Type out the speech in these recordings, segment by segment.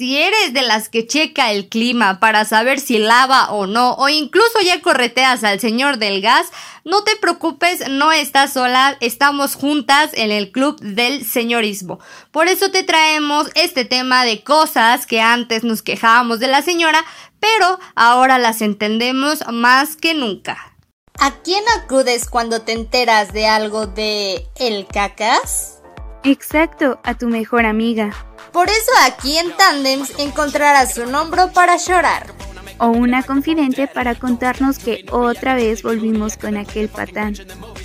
Si eres de las que checa el clima para saber si lava o no, o incluso ya correteas al señor del gas, no te preocupes, no estás sola, estamos juntas en el club del señorismo. Por eso te traemos este tema de cosas que antes nos quejábamos de la señora, pero ahora las entendemos más que nunca. ¿A quién acudes cuando te enteras de algo de el cacas? Exacto, a tu mejor amiga. Por eso aquí en Tandems encontrarás un hombro para llorar. O una confidente para contarnos que otra vez volvimos con aquel patán.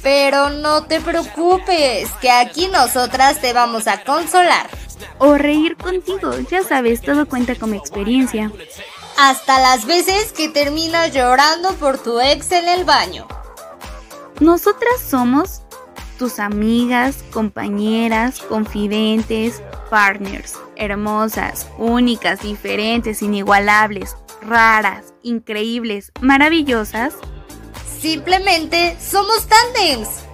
Pero no te preocupes, que aquí nosotras te vamos a consolar. O reír contigo, ya sabes, todo cuenta como experiencia. Hasta las veces que terminas llorando por tu ex en el baño. Nosotras somos tus amigas, compañeras, confidentes, partners, hermosas, únicas, diferentes, inigualables, raras, increíbles, maravillosas. Simplemente somos tandems.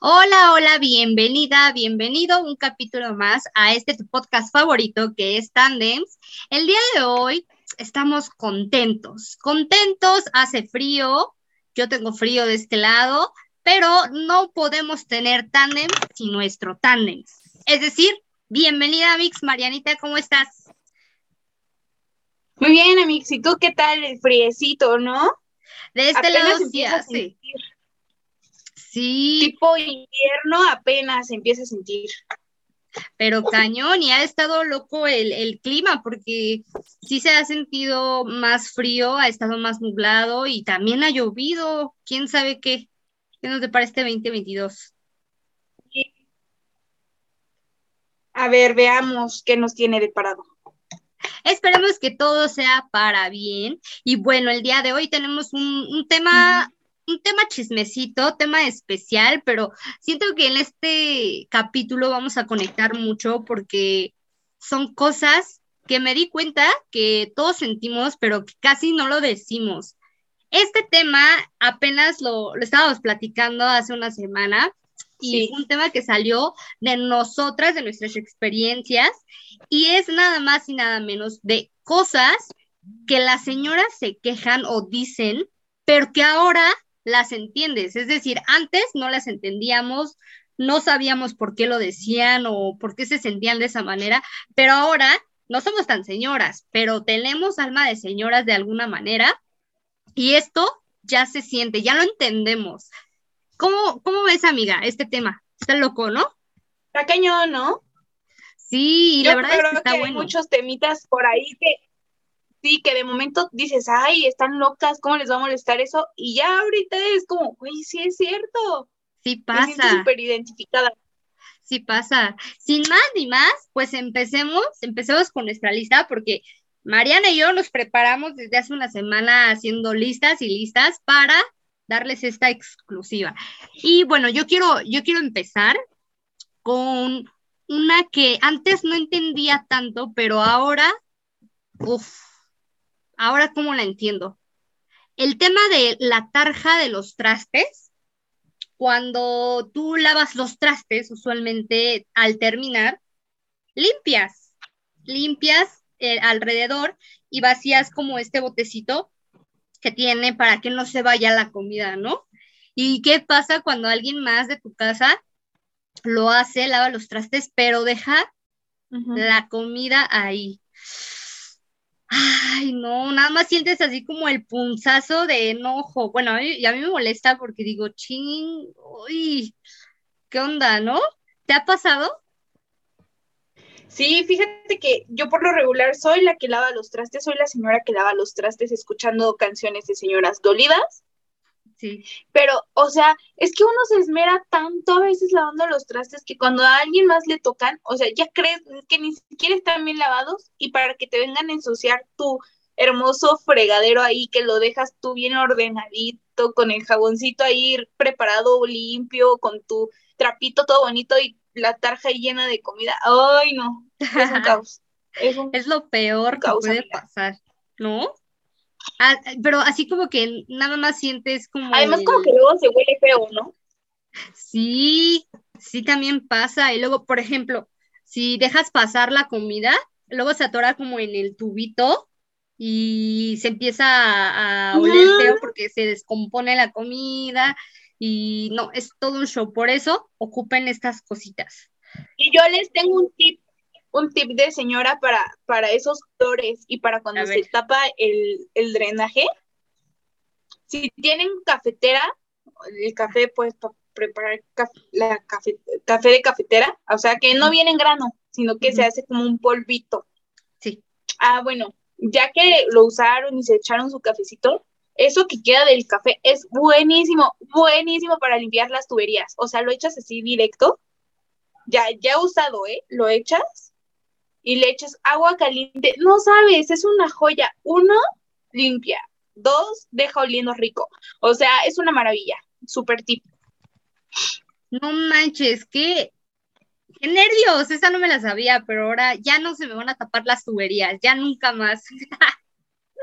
Hola, hola, bienvenida, bienvenido un capítulo más a este tu podcast favorito que es Tandems. El día de hoy estamos contentos, contentos, hace frío, yo tengo frío de este lado, pero no podemos tener tándem sin nuestro tándem. Es decir, bienvenida Mix, Marianita, ¿cómo estás? Muy bien, Amix, ¿y tú qué tal el friecito, no? De este lado sí hace. Sí. Tipo invierno apenas empieza a sentir pero cañón y ha estado loco el, clima porque sí se ha sentido más frío, ha estado más nublado y también ha llovido, quién sabe qué, qué nos depara este 2022. A ver, veamos qué nos tiene deparado. Esperemos que todo sea para bien. Y bueno, el día de hoy tenemos un, tema un tema chismecito, tema especial, pero siento que en este capítulo vamos a conectar mucho porque son cosas que me di cuenta que todos sentimos, pero que casi no lo decimos. Este tema apenas lo, estábamos platicando hace una semana y un tema que salió de nosotras, de nuestras experiencias, y es nada más y nada menos de cosas que las señoras se quejan o dicen, pero que ahora las entiendes. Es decir, antes no las entendíamos, no sabíamos por qué lo decían o por qué se sentían de esa manera, pero ahora no somos tan señoras, pero tenemos alma de señoras de alguna manera y esto ya se siente, ya lo entendemos. ¿Cómo, cómo ves, amiga, este tema? Está loco, ¿no? Pequeño, ¿no? Sí, la verdad es que está Hay muchos temitas por ahí que sí, que de momento dices, ay, están locas, ¿cómo les va a molestar eso? Y ya ahorita es como, güey, sí es cierto. Sí pasa. súper identificada. Sí pasa. Sin más ni más, pues empecemos, empecemos con nuestra lista porque Mariana y yo nos preparamos desde hace una semana haciendo listas y listas para darles esta exclusiva. Y bueno, yo quiero, yo quiero empezar con una que antes no entendía tanto, pero ahora, uff, Ahora, ¿cómo la entiendo? El tema de la tarja de los trastes, cuando tú lavas los trastes, usualmente al terminar, limpias, limpias eh, alrededor y vacías como este botecito que tiene para que no se vaya la comida, ¿no? ¿Y qué pasa cuando alguien más de tu casa lo hace, lava los trastes, pero deja la comida ahí? Ay, no, nada más sientes así como el punzazo de enojo. Bueno, a mí, a mí me molesta porque digo, ching, uy, ¿qué onda, no? ¿Te ha pasado? Sí, fíjate que yo por lo regular soy la que lava los trastes, soy la señora que lava los trastes escuchando canciones de señoras dolidas Sí. Pero, o sea, es que uno se esmera tanto a veces lavando los trastes que cuando a alguien más le tocan, o sea, ya crees que ni siquiera están bien lavados y para que te vengan a ensuciar tu hermoso fregadero ahí, que lo dejas tú bien ordenadito, con el jaboncito ahí preparado, limpio, con tu trapito todo bonito y la tarja llena de comida. Ay, no, es un caos. Es, lo peor que puede pasar, ¿no? Ah, pero así como que nada más sientes como. Además, como que luego se huele feo, ¿no? Sí, Sí, también pasa. Y luego, por ejemplo, si dejas pasar la comida, luego se atora como en el tubito y se empieza a, oler feo porque se descompone la comida y no, es todo un show. Por eso ocupen estas cositas. Y yo les tengo un tip, un tip de señora para, para esos flores y para cuando se tapa el, el drenaje. Si tienen cafetera, el café, pues para preparar café, la café, café de cafetera, o sea que no viene en grano, sino que se hace como un polvito. Sí. Ah, bueno, ya que lo usaron y se echaron su cafecito, eso que queda del café es buenísimo, buenísimo para limpiar las tuberías. O sea, lo echas así directo. Ya, ya usado, ¿eh? Lo echas y le echas agua caliente. No sabes, es una joya. Uno, limpia. Dos, deja oliendo rico. O sea, es una maravilla. Súper tip. No manches, qué, qué nervios. Esa no me la sabía, pero ahora ya no se me van a tapar las tuberías. Ya nunca más.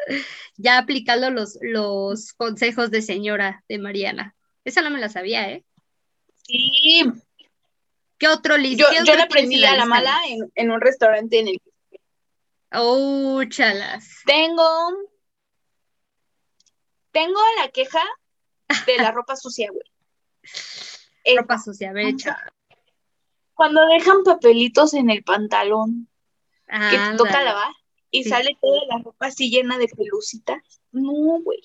ya aplicando los, los consejos de señora de Mariana. Esa no me la sabía, ¿eh? Sí. ¿Qué otro listo? Yo, yo la aprendí a la mala en, un restaurante en el Oh, chalas. Tengo. Tengo la queja de la ropa sucia, güey. ropa sucia, a ver, Cuando dejan papelitos en el pantalón que te toca lavar, y sale toda la ropa así llena de pelucitas. No, güey.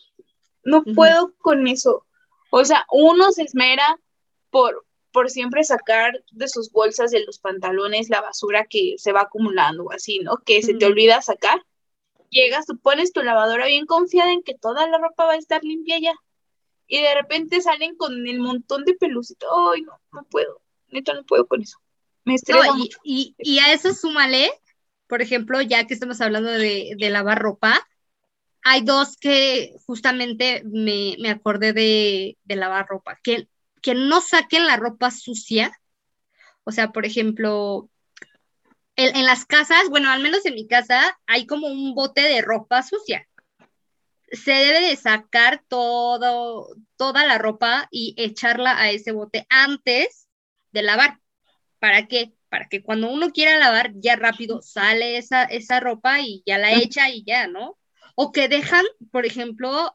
No puedo con eso. O sea, uno se esmera por, por siempre sacar de sus bolsas de los pantalones la basura que se va acumulando, así, ¿no? Que se te olvida sacar. Llegas, tú pones tu lavadora bien confiada en que toda la ropa va a estar limpia ya. Y de repente salen con el montón de pelucitas. Ay, no, no puedo. Neta, no puedo con eso. Me estresa y, y, a eso súmale por ejemplo, ya que estamos hablando de, lavar ropa, hay dos que justamente me, acordé de, lavar ropa, que, que no saquen la ropa sucia. O sea, por ejemplo, en, las casas, bueno, al menos en mi casa, hay como un bote de ropa sucia. Se debe de sacar todo, toda la ropa y echarla a ese bote antes de lavar. ¿Para qué? Para que cuando uno quiera lavar, ya rápido sale esa, esa ropa y ya la echa y ya, ¿no? O que dejan, por ejemplo,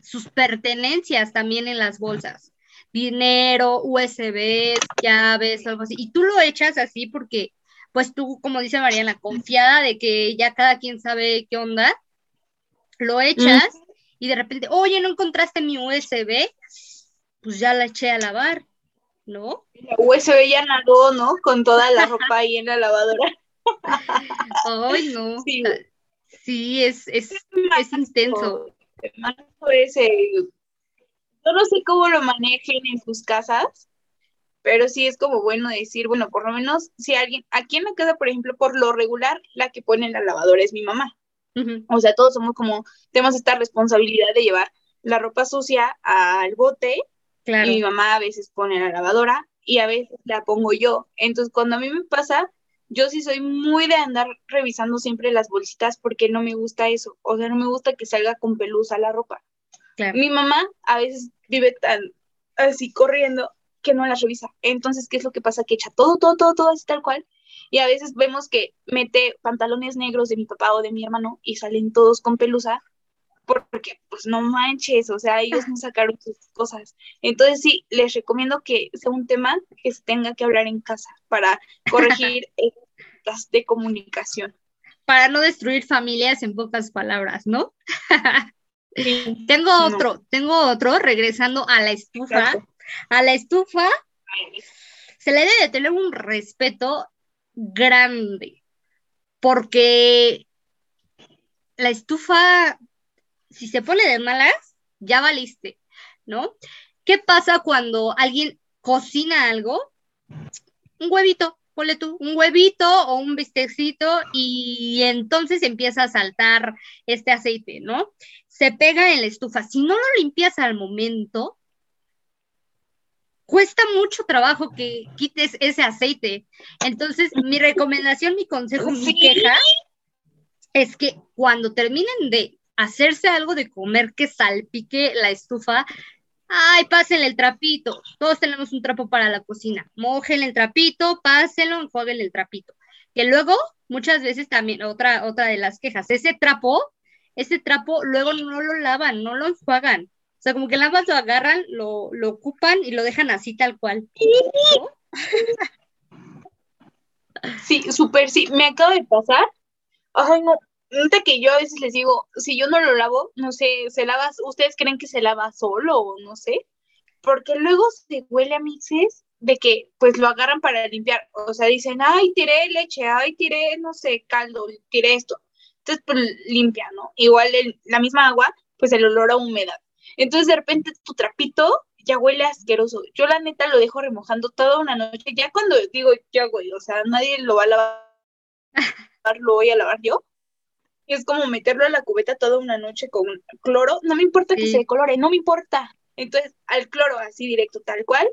sus pertenencias también en las bolsas. Dinero, USB, llaves, algo así. Y tú lo echas así porque, pues tú, como dice Mariana, confiada de que ya cada quien sabe qué onda, lo echas y de repente, oye, ¿no encontraste mi USB? Pues ya la eché a lavar ¿no? La USB ya nadó, ¿no? Con toda la ropa ahí en la lavadora. Ay, no. Sí, es, es, es, intenso. yo no sé cómo lo manejen en sus casas, pero sí es como bueno decir, bueno, por lo menos si alguien, aquí en la casa, por ejemplo, por lo regular, la que pone en la lavadora es mi mamá. O sea, todos somos como, tenemos esta responsabilidad de llevar la ropa sucia al bote y mi mamá a veces pone la lavadora y a veces la pongo yo. Entonces, cuando a mí me pasa, yo sí soy muy de andar revisando siempre las bolsitas porque no me gusta eso. O sea, no me gusta que salga con pelusa la ropa. Mi mamá a veces vive tan así corriendo que no la revisa. Entonces, ¿qué es lo que pasa? Que echa todo, todo, todo, todo así tal cual. Y a veces vemos que mete pantalones negros de mi papá o de mi hermano y salen todos con pelusa porque pues no manches, o sea, ellos no sacaron sus cosas. Entonces sí, les recomiendo que sea un tema que se tenga que hablar en casa para corregir las de comunicación. Para no destruir familias en pocas palabras, ¿no? tengo otro, tengo otro, regresando a la estufa. A la estufa se le debe tener un respeto grande, porque la estufa si se pone de malas, ya valiste, ¿no? ¿Qué pasa cuando alguien cocina algo? Un huevito, ponle tú, un huevito o un bistecito y entonces empieza a saltar este aceite, ¿no? Se pega en la estufa. Si no lo limpias al momento, cuesta mucho trabajo que quites ese aceite. Entonces, mi recomendación, mi consejo, mi queja es que cuando terminen de hacerse algo de comer que salpique la estufa, Ay, pásenle el trapito. Todos tenemos un trapo para la cocina. Mójenle el trapito, pásenlo, enjuaguen el trapito. Que luego, muchas veces también, otra, otra de las quejas, ese trapo, ese trapo luego no lo lavan, no lo enjuagan. O sea, como que nada más lo agarran, lo, lo ocupan y lo dejan así tal cual. Sí, súper, sí. Me acaba de pasar. Ay, no. Que yo a veces les digo, si yo no lo lavo, no sé, se lava, ustedes creen que se lava solo o no sé, porque luego se huele a mixes de que pues lo agarran para limpiar, o sea, dicen, ay, tiré leche, ay, tiré, no sé, caldo, tiré esto. Entonces, pues limpia, ¿no? Igual la misma agua, pues el olor a humedad. Entonces, de repente tu trapito ya huele asqueroso. Yo la neta lo dejo remojando toda una noche. Ya cuando digo, ya güey, o sea, nadie lo va a lavar, lo voy a lavar yo. Es como meterlo a la cubeta toda una noche con cloro. No me importa que se colore, no me importa. Entonces, al cloro así directo, tal cual.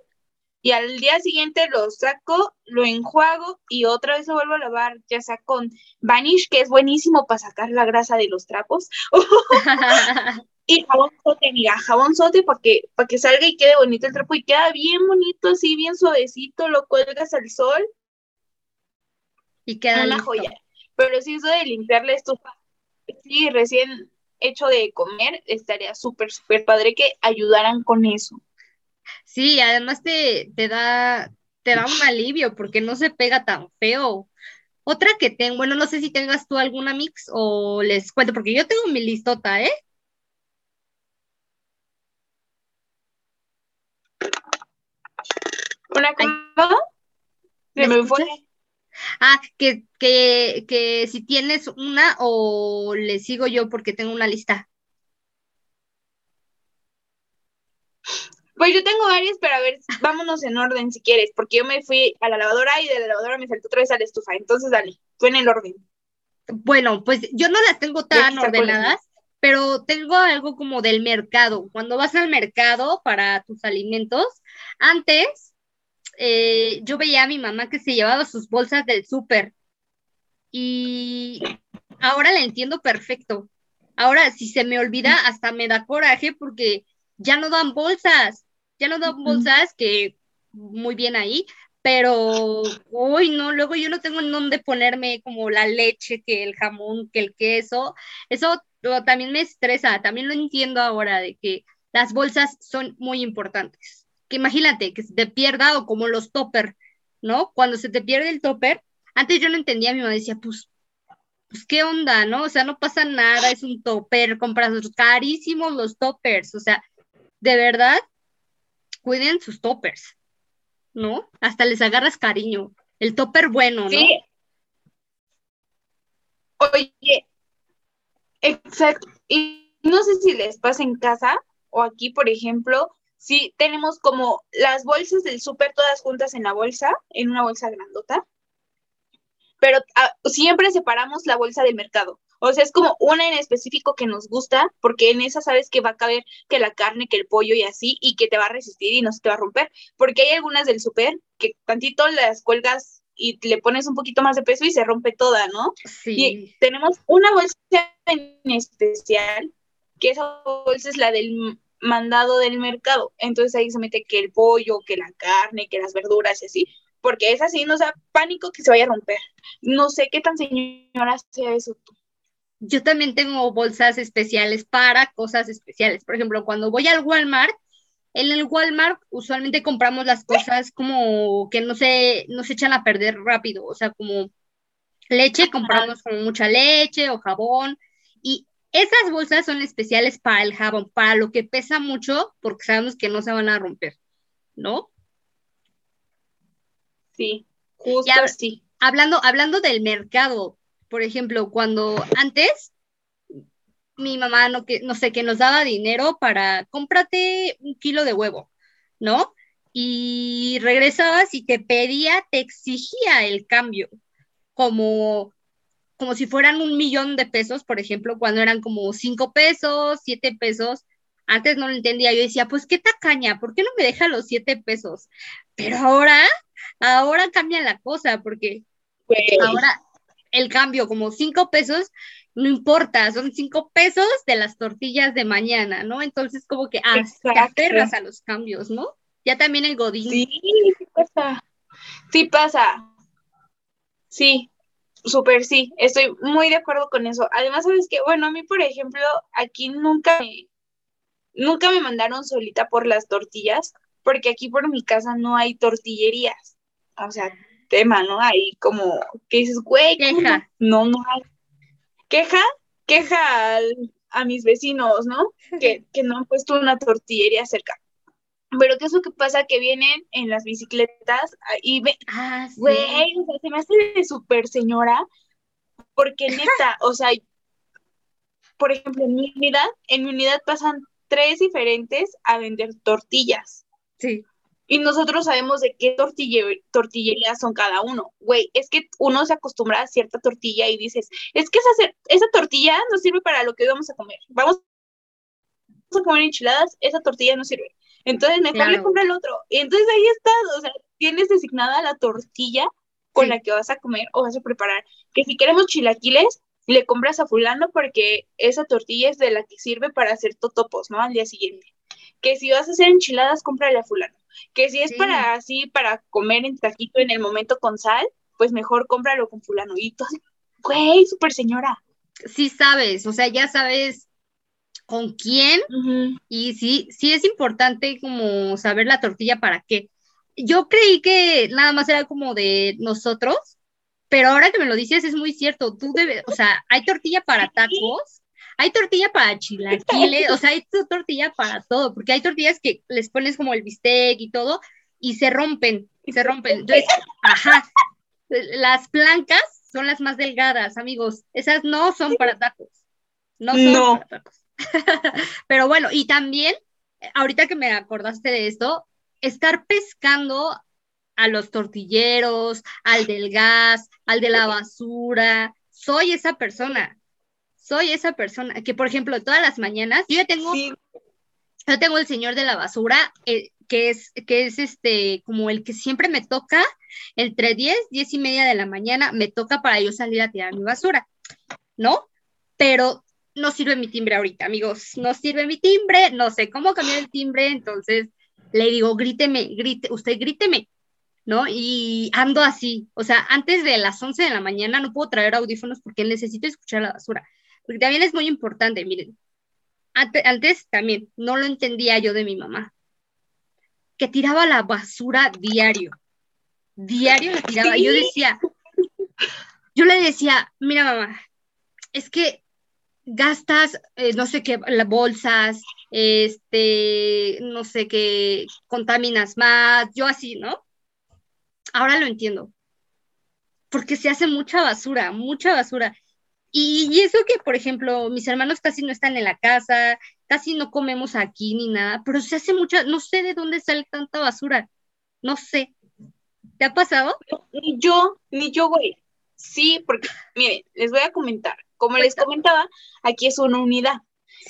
Y al día siguiente lo saco, lo enjuago y otra vez lo vuelvo a lavar, ya sea con Vanish, que es buenísimo para sacar la grasa de los trapos. Y jabón sote, amiga, jabón sote para que, para que salga y quede bonito el trapo y queda bien bonito, así bien suavecito, lo cuelgas al sol. Y queda una joya. Pero si eso de limpiar la estufa, sí, recién hecho de comer, estaría súper, súper padre que ayudaran con eso. Sí, además te, te da, te da un alivio porque no se pega tan feo. Otra que tengo, bueno, no sé si tengas tú alguna mix o les cuento, porque yo tengo mi listota, ¿eh? ¿Una cosa? Se me fue. Ah, que, que, que si tienes una o le sigo yo porque tengo una lista. Pues yo tengo varias, pero a ver, vámonos en orden si quieres, porque yo me fui a la lavadora y de la lavadora me saltó otra vez a la estufa. Entonces, dale, fue en el orden. Bueno, pues yo no las tengo tan ordenadas, pero tengo algo como del mercado. Cuando vas al mercado para tus alimentos, antes eh, yo veía a mi mamá que se llevaba sus bolsas del súper y ahora la entiendo perfecto. Ahora, si se me olvida, hasta me da coraje porque ya no dan bolsas, ya no dan bolsas, que muy bien ahí, pero hoy no, luego yo no tengo en dónde ponerme como la leche, que el jamón, que el queso, eso también me estresa, también lo entiendo ahora de que las bolsas son muy importantes que imagínate que se te pierda o como los topper, ¿no? Cuando se te pierde el topper, antes yo no entendía, mi mamá decía, pues, pues qué onda, ¿no? O sea, no pasa nada, es un topper, compras carísimos los toppers, o sea, de verdad, cuiden sus toppers, ¿no? Hasta les agarras cariño. El topper bueno, ¿no? Sí. Oye, exacto. Y no sé si les pasa en casa o aquí, por ejemplo, sí tenemos como las bolsas del súper todas juntas en la bolsa, en una bolsa grandota, pero ah, siempre separamos la bolsa del mercado. O sea, es como una en específico que nos gusta, porque en esa sabes que va a caber que la carne, que el pollo y así, y que te va a resistir y no se te va a romper. Porque hay algunas del súper que tantito las cuelgas y le pones un poquito más de peso y se rompe toda, ¿no? Sí. Y tenemos una bolsa en especial, que esa bolsa es la del mandado del mercado. Entonces ahí se mete que el pollo, que la carne, que las verduras y así, porque es así, no sea pánico que se vaya a romper. No sé qué tan señora sea eso tú. Yo también tengo bolsas especiales para cosas especiales. Por ejemplo, cuando voy al Walmart, en el Walmart usualmente compramos las cosas como que no se, no se echan a perder rápido, o sea, como leche, compramos como mucha leche o jabón, y esas bolsas son especiales para el jabón, para lo que pesa mucho, porque sabemos que no se van a romper, ¿no? Sí, justo así. Hablando, hablando del mercado, por ejemplo, cuando antes mi mamá, no, que, no sé, que nos daba dinero para cómprate un kilo de huevo, ¿no? Y regresabas y te pedía, te exigía el cambio, como como si fueran un millón de pesos, por ejemplo, cuando eran como cinco pesos, siete pesos. Antes no lo entendía, yo decía, pues qué tacaña, ¿por qué no me deja los siete pesos? Pero ahora, ahora cambia la cosa, porque ahora el cambio, como cinco pesos, no importa, son cinco pesos de las tortillas de mañana, ¿no? Entonces como que ah, te aferras a los cambios, ¿no? Ya también el godín. Sí, sí pasa. Sí pasa. Sí, súper sí, estoy muy de acuerdo con eso. Además, sabes que, bueno, a mí, por ejemplo, aquí nunca me, nunca me mandaron solita por las tortillas, porque aquí por mi casa no hay tortillerías. O sea, tema, ¿no? Ahí como que dices, güey, queja. No, no hay. Queja, queja a mis vecinos, ¿no? Que, que no han puesto una tortillería cerca. Pero ¿qué es lo que pasa? Que vienen en las bicicletas y ven, ah, güey, o sea, se me hace de súper señora, porque neta, o sea, por ejemplo, en mi unidad, en mi unidad pasan tres diferentes a vender tortillas. Sí. Y nosotros sabemos de qué tortillerías son cada uno. Güey, es que uno se acostumbra a cierta tortilla y dices, es que esa, esa tortilla no sirve para lo que vamos a comer. Vamos a comer enchiladas, esa tortilla no sirve. Entonces mejor le compra el otro. Y entonces ahí estás, o sea, tienes designada la tortilla con la que vas a comer o vas a preparar. Que si queremos chilaquiles, le compras a fulano porque esa tortilla es de la que sirve para hacer totopos, ¿no? Al día siguiente. Que si vas a hacer enchiladas, cómprale a fulano. Que si es para así, para comer en taquito en el momento con sal, pues mejor cómpralo con fulano. Y todo, güey, súper señora. Sí sabes, o sea, ya sabes con quién y sí, sí es importante como saber la tortilla para qué. Yo creí que nada más era como de nosotros, pero ahora que me lo dices es muy cierto. Tú debes, o sea, hay tortilla para tacos hay tortilla para chilaquiles, o sea, hay tortilla para todo, porque hay tortillas que les pones como el bistec y todo, y se rompen, se rompen. Entonces, ajá, las blancas son las más delgadas, amigos. Esas no son para tacos. No son para tacos. Pero bueno, y también, ahorita que me acordaste de esto, estar pescando a los tortilleros, al del gas, al de la basura. Soy esa persona soy esa persona que, por ejemplo, todas las mañanas, yo ya tengo, yo tengo el señor de la basura, eh, que es, que es este, como el que siempre me toca, entre 10, 10 y media de la mañana, me toca para yo salir a tirar mi basura, ¿no? Pero no sirve mi timbre ahorita, amigos, no sirve mi timbre, no sé cómo cambiar el timbre, entonces le digo, gríteme, grite, usted gríteme, ¿no? Y ando así, o sea, antes de las 11 de la mañana no puedo traer audífonos porque necesito escuchar la basura. Porque también es muy importante, miren, antes, también no lo entendía yo de mi mamá, que tiraba la basura diario, diario la tiraba. Yo decía, yo le decía, mira mamá, es que gastas, eh, no sé qué, las bolsas, este, no sé qué, contaminas más, yo así, ¿no? Ahora lo entiendo. Porque se hace mucha basura, mucha basura. Y, eso que, por ejemplo, mis hermanos casi no están en la casa, casi no comemos aquí ni nada, pero se hace mucha, no sé de dónde sale tanta basura, no sé. ¿Te ha pasado? Ni yo, ni yo, güey. Sí, porque, miren, les voy a comentar. Como les comentaba, aquí es una unidad.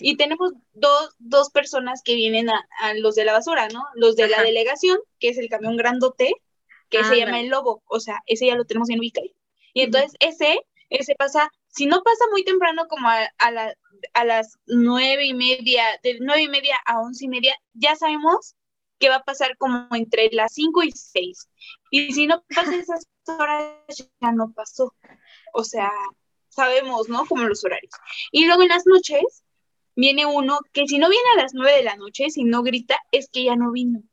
Y tenemos dos, dos personas que vienen a, los de la basura, ¿no? Los de la delegación, que es el camión grandote, que se llama el Lobo. O sea, ese ya lo tenemos en Vicay. Y entonces ese, ese pasa si no pasa muy temprano como a, a, las nueve y media, de nueve y media a once y media, ya sabemos que va a pasar como entre las cinco y seis. Y si no pasa esas horas, ya no pasó. O sea, sabemos, ¿no? Como los horarios. Y luego en las noches viene uno que si no viene a las nueve de la noche, si no grita, es que ya no vino.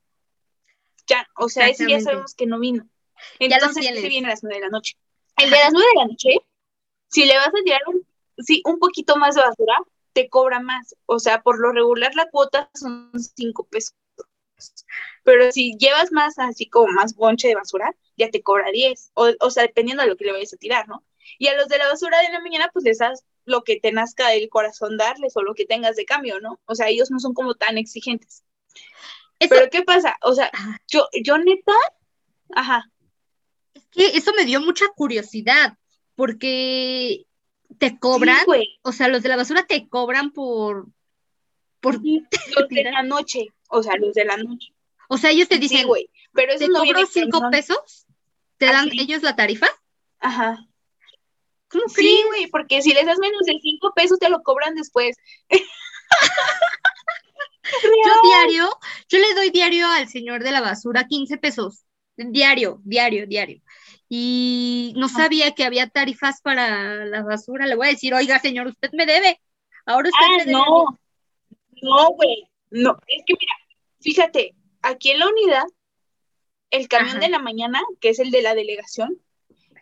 Ya, o sea, ese ya sabemos que no vino. Entonces, ese viene a las nueve de la noche. El de las nueve de la noche si le vas a tirar un, sí, un poquito más de basura, te cobra más. O sea, por lo regular la cuota son cinco pesos. Pero si llevas más, así como más bonche de basura, ya te cobra 10. O, o sea, dependiendo de lo que le vayas a tirar, ¿no? Y a los de la basura de la mañana, pues les das lo que te nazca del corazón darles o lo que tengas de cambio, ¿no? O sea, ellos no son como tan exigentes. Pero ¿qué pasa? O sea, yo, yo neta, ajá. Es que eso me dio mucha curiosidad porque te cobran, o sea, los de la basura te cobran por... por los de la noche, o sea, los de la noche. O sea, ellos te dicen, güey, pero eso ¿te no cobro cinco pesos? ¿Te dan ellos la tarifa? Ajá. ¿Cómo sí, güey, porque si les das menos de cinco pesos te lo cobran después. yo diario, yo le doy diario al señor de la basura 15 pesos. Diario, diario, diario. Y no sabía que había tarifas para la basura. Le voy a decir, oiga, señor, usted me debe. Ahora usted ah, me debe. No, no, güey. No, es que mira, fíjate, aquí en la unidad, el camión de la mañana, que es el de la delegación,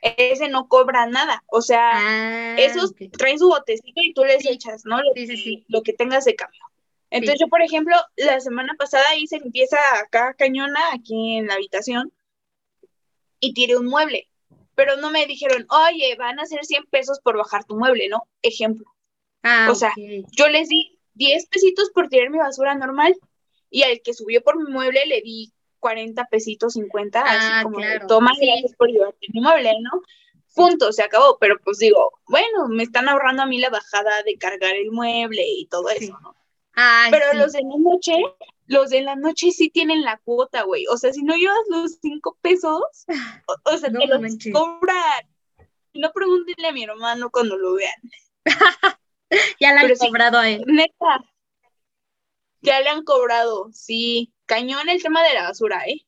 ese no cobra nada. O sea, Ah, esos traen su botecito y tú les Sí. echas, ¿no? Lo, Sí, sí, lo que tengas de cambio. Entonces yo, por ejemplo, la semana pasada hice limpieza acá cañona, aquí en la habitación, y tiré un mueble. Pero no me dijeron, oye, van a ser 100 pesos por bajar tu mueble, ¿no? Ejemplo. Ah, o sea. Yo les di 10 pesitos por tirar mi basura normal, y al que subió por mi mueble le di 40 pesitos, 50, Ah, así como, de, claro. toma, Sí. gracias por llevarte mi mueble, ¿no? Punto, se acabó, pero pues digo, bueno, me están ahorrando a mí la bajada de cargar el mueble y todo Sí. eso, ¿no? Ay, Pero sí. los de la noche, los de la noche sí tienen la cuota, güey. O sea, si no llevas los cinco pesos, o, o sea, No te los manches. cobran. No pregúntenle a mi hermano cuando lo vean. Ya le han pero sí. cobrado a él. Neta. Ya le han cobrado, sí. Cañón el tema de la basura, ¿eh?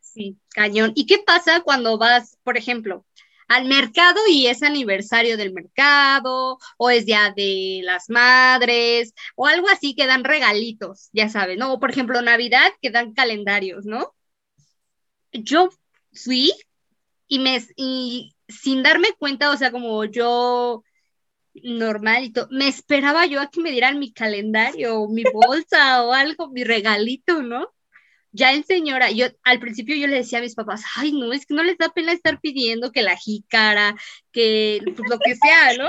Sí, cañón. ¿Y qué pasa cuando vas, por ejemplo, al mercado y es aniversario del mercado, o es día de las madres, o algo así que dan regalitos, ya sabes, ¿no? O por ejemplo, Navidad que dan calendarios, ¿no? Yo fui y me y sin darme cuenta, o sea, como yo normal y todo, me esperaba yo a que me dieran mi calendario, o mi bolsa o algo, mi regalito, ¿no? ya en señora, yo al principio yo le decía a mis papás, ay, no, es que no les da pena estar pidiendo que la jícara, que pues, lo que sea, ¿no?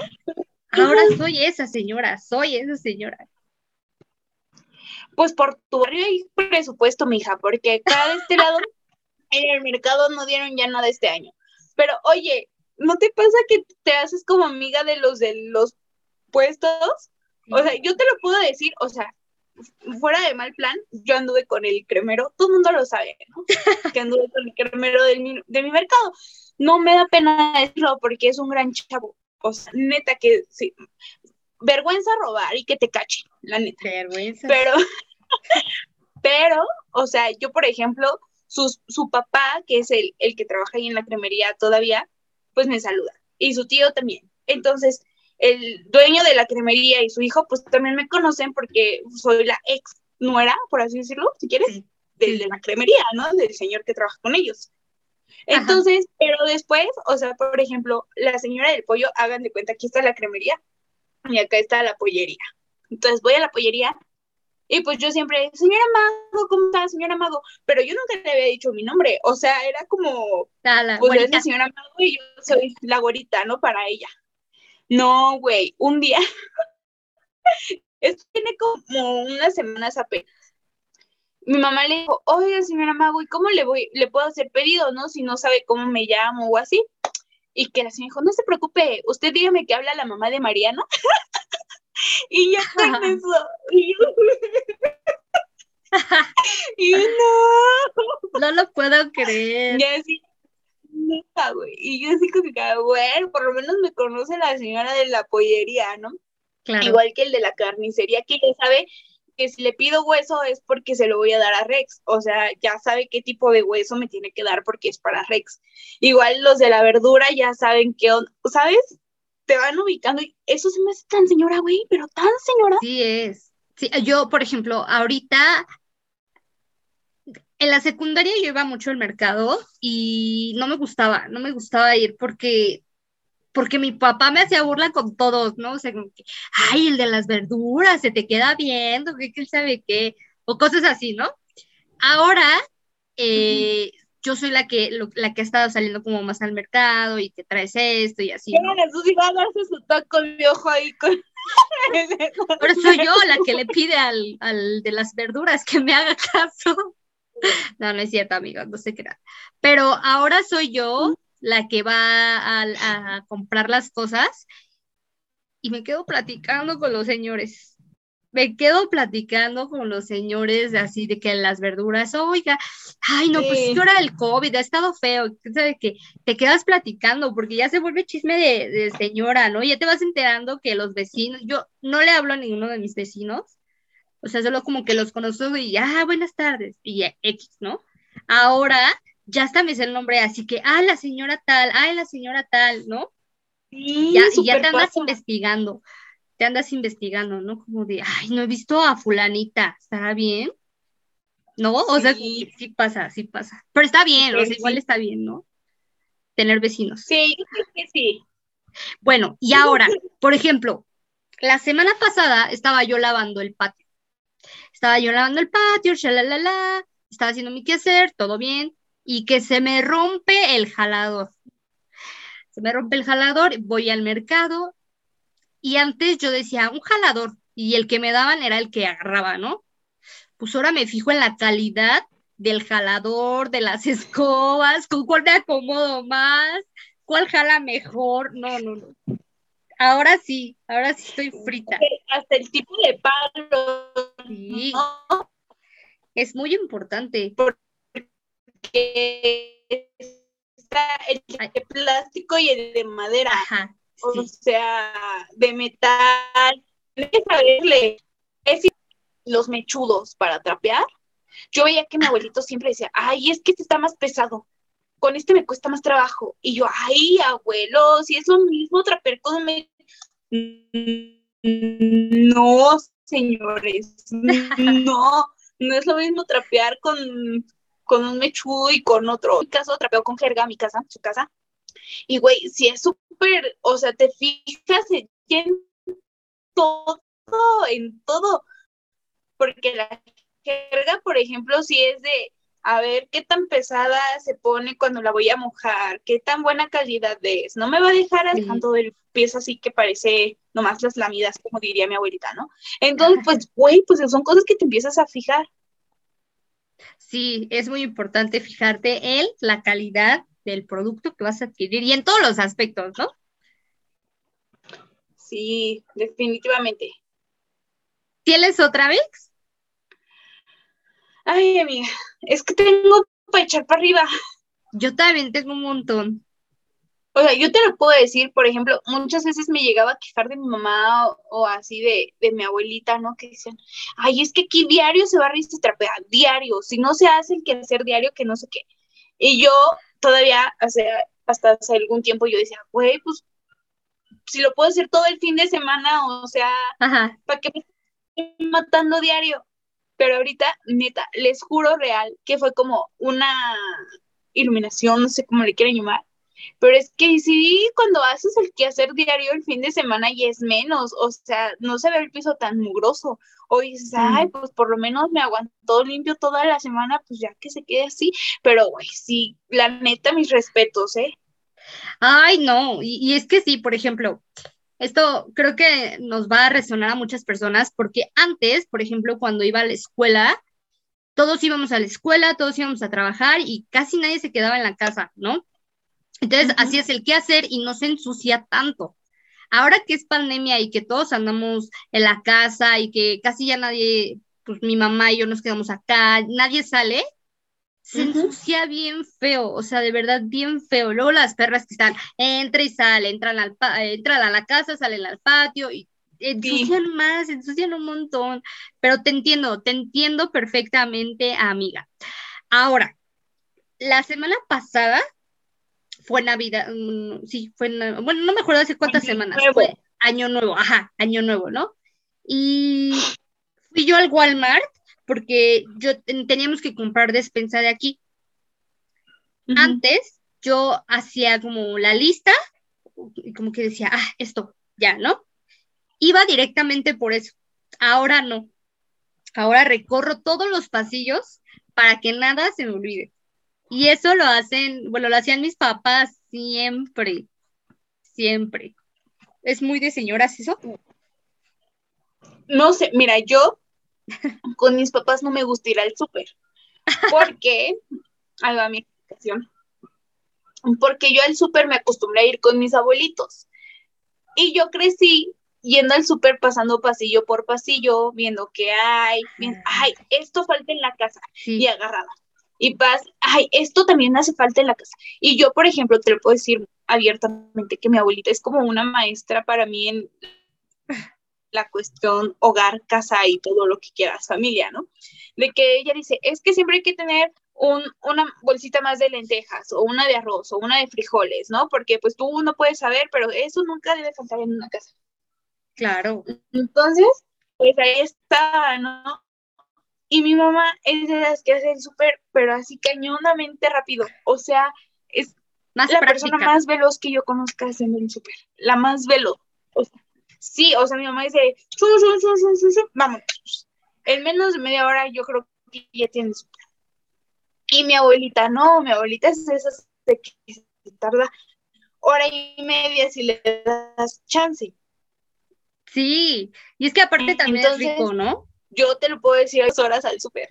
Ahora soy esa señora, soy esa señora. Pues por tu barrio hay presupuesto, mija, porque acá de este lado en el mercado no dieron ya nada este año. Pero oye, ¿no te pasa que te haces como amiga de los de los puestos? O sea, yo te lo puedo decir, o sea, fuera de mal plan, yo anduve con el cremero, todo el mundo lo sabe, ¿no? Que anduve con el cremero del mi- de mi mercado. No me da pena decirlo porque es un gran chavo. O sea, neta que sí. Vergüenza robar y que te cachen, la neta. vergüenza. Pero, pero, o sea, yo, por ejemplo, sus- su papá, que es el, el que trabaja ahí en la cremería todavía, pues me saluda. Y su tío también. Entonces, el dueño de la cremería y su hijo, pues también me conocen porque soy la ex nuera, por así decirlo, si quieres, Sí, del de la cremería, ¿no? Del señor que trabaja con ellos. Entonces, pero después, o sea, por ejemplo, la señora del pollo, hagan de cuenta, aquí está la cremería y acá está la pollería. Entonces voy a la pollería y pues yo siempre, señora Mago, ¿cómo está, señora Mago? Pero yo nunca le había dicho mi nombre, o sea, era como, la pues es la señora Mago y yo soy la gorita, ¿no? Para ella. No, güey, un día, esto tiene como unas semanas apenas. Mi mamá le dijo, oiga, señora Mago, ¿y cómo le voy, le puedo hacer pedido, no? Si no sabe cómo me llamo o así. Y que la señora dijo, no se preocupe, usted dígame que habla la mamá de Mariana. y ya eso. Y yo, y no. No lo puedo creer. Y así, neta, güey. Y yo así como que, bueno, por lo menos me conoce la señora de la pollería, ¿no? Claro. Igual que el de la carnicería, que ya sabe que si le pido hueso es porque se lo voy a dar a Rex. O sea, ya sabe qué tipo de hueso me tiene que dar porque es para Rex. Igual los de la verdura ya saben qué onda, ¿sabes? Te van ubicando y eso se me hace tan señora, güey, pero tan señora. Sí es. Sí, yo, por ejemplo, ahorita en la secundaria yo iba mucho al mercado y no me gustaba, no me gustaba ir porque porque mi papá me hacía burla con todos, ¿no? O sea, como que, ay, el de las verduras, se te queda viendo, que quién sabe qué, o cosas así, ¿no? Ahora, eh, yo soy la que, lo- la que ha estado saliendo como más al mercado y te traes esto y así, ¿no? Jesús iba a darse su taco de ojo ahí con... Pero soy yo la que le pide al, al de las verduras que me haga caso. No, no es cierto, amigos, no sé qué era. Pero ahora soy yo la que va a, a comprar las cosas y me quedo platicando con los señores. Me quedo platicando con los señores así de que las verduras, oiga, ay, no, pues es que ahora el COVID ha estado feo, ¿sabes? Que te quedas platicando porque ya se vuelve chisme de, de, señora, ¿no? Ya te vas enterando que los vecinos, yo no le hablo a ninguno de mis vecinos, o sea, solo como que los conozco y, ah, buenas tardes, y X, ¿no? Ahora ya hasta me sé el nombre, así que, ah, la señora tal, ah, la señora tal, ¿no? Sí, ya, y ya te andas investigando, te andas investigando, ¿no? Como de, ay, no he visto a fulanita, ¿está bien? ¿No? O sea, sí pasa, sí pasa. Pero está bien, o sea, igual está bien, ¿no? Tener vecinos. Sí, que sí. Bueno, y ahora, por ejemplo, la semana pasada estaba yo lavando el patio. Estaba yo lavando el patio, shalalala, estaba haciendo mi quehacer, todo bien, y que se me rompe el jalador. Se me rompe el jalador, voy al mercado, y antes yo decía un jalador, y el que me daban era el que agarraba, ¿no? Pues ahora me fijo en la calidad del jalador, de las escobas, con cuál me acomodo más, cuál jala mejor, no, no, no. Ahora sí, ahora sí estoy frita. Hasta el tipo de palo. Sí. Es muy importante. Porque está el de plástico y el de madera. Ajá, O sea, de metal. Debes saberle. Es los mechudos para trapear. Yo veía que mi abuelito siempre decía, ay, es que este está más pesado con este me cuesta más trabajo. Y yo, ay, abuelo, si es lo mismo trapear con un... No, señores, no, no es lo mismo trapear con, con un mechudo y con otro. En mi caso, trapeo con jerga, mi casa, su casa. Y, güey, si es súper, o sea, te fijas en todo, en todo. Porque la jerga, por ejemplo, si es de a ver qué tan pesada se pone cuando la voy a mojar, qué tan buena calidad es. No me va a dejar dejando el pies así que parece nomás las lamidas, como diría mi abuelita, ¿no? Entonces, pues, güey, pues son cosas que te empiezas a fijar. Sí, es muy importante fijarte en la calidad del producto que vas a adquirir y en todos los aspectos, ¿no? Sí, definitivamente. ¿Tienes otra vez? Ay, amiga, es que tengo para echar para arriba. Yo también tengo un montón. O sea, yo te lo puedo decir, por ejemplo, muchas veces me llegaba a quejar de mi mamá o, así de, de, mi abuelita, ¿no? Que decían, ay, es que aquí diario se va a se trapea, diario, si no se hace el que hacer diario, que no sé qué. Y yo todavía, o sea, hasta hace algún tiempo yo decía, güey, pues, si lo puedo hacer todo el fin de semana, o sea, ¿para qué me estoy matando diario? pero ahorita, neta, les juro real que fue como una iluminación, no sé cómo le quieren llamar, pero es que sí, cuando haces el quehacer diario el fin de semana y es menos, o sea, no se ve el piso tan mugroso, o dices, ay, pues por lo menos me aguantó limpio toda la semana, pues ya que se quede así, pero güey, sí, la neta, mis respetos, ¿eh? Ay, no, y, y es que sí, por ejemplo, esto creo que nos va a resonar a muchas personas porque antes, por ejemplo, cuando iba a la escuela, todos íbamos a la escuela, todos íbamos a trabajar y casi nadie se quedaba en la casa, ¿no? Entonces, así es el qué hacer y no se ensucia tanto. Ahora que es pandemia y que todos andamos en la casa y que casi ya nadie, pues mi mamá y yo nos quedamos acá, nadie sale, se ensucia bien feo, o sea, de verdad bien feo. Luego las perras que están, entra y sale, entran, al entran a la casa, salen al patio y ensucian más, ensucian un montón. Pero te entiendo, te entiendo perfectamente, amiga. Ahora, la semana pasada fue Navidad, mm, sí, fue, bueno, no me acuerdo hace cuántas semanas, fue Año Nuevo, ajá, Año Nuevo, ¿no? Y fui yo al Walmart porque yo teníamos que comprar despensa de aquí. Antes yo hacía como la lista y como que decía, ah, esto, ya, ¿no? Iba directamente por eso. Ahora no. Ahora recorro todos los pasillos para que nada se me olvide. Y eso lo hacen, bueno, lo hacían mis papás siempre, siempre. ¿Es muy de señoras eso? No sé, mira, yo con mis papás no me gusta ir al súper. Porque, ahí va mi explicación. Porque yo al súper me acostumbré a ir con mis abuelitos. Y yo crecí yendo al súper, pasando pasillo por pasillo, viendo qué hay, viendo, ay, esto falta en la casa, y agarrada. Y vas, ay, esto también hace falta en la casa. Y yo, por ejemplo, te lo puedo decir abiertamente que mi abuelita es como una maestra para mí en la cuestión hogar, casa y todo lo que quieras, familia, ¿no? De que ella dice, es que siempre hay que tener un, una bolsita más de lentejas o una de arroz o una de frijoles, ¿no? Porque pues tú no puedes saber, pero eso nunca debe faltar en una casa. Claro. Entonces, pues ahí está, ¿no? Y mi mamá es de las que hace el súper, pero así cañonamente rápido. O sea, es la persona más veloz que yo conozca haciendo el súper. La más veloz. O sea, sí, o sea, mi mamá dice, vamos. En menos de media hora yo creo que ya tiene súper. Y mi abuelita, no, mi abuelita es de esas de que se tarda hora y media si le das chance. Sí, y es que aparte también es rico, ¿no? Yo te lo puedo decir dos horas al súper.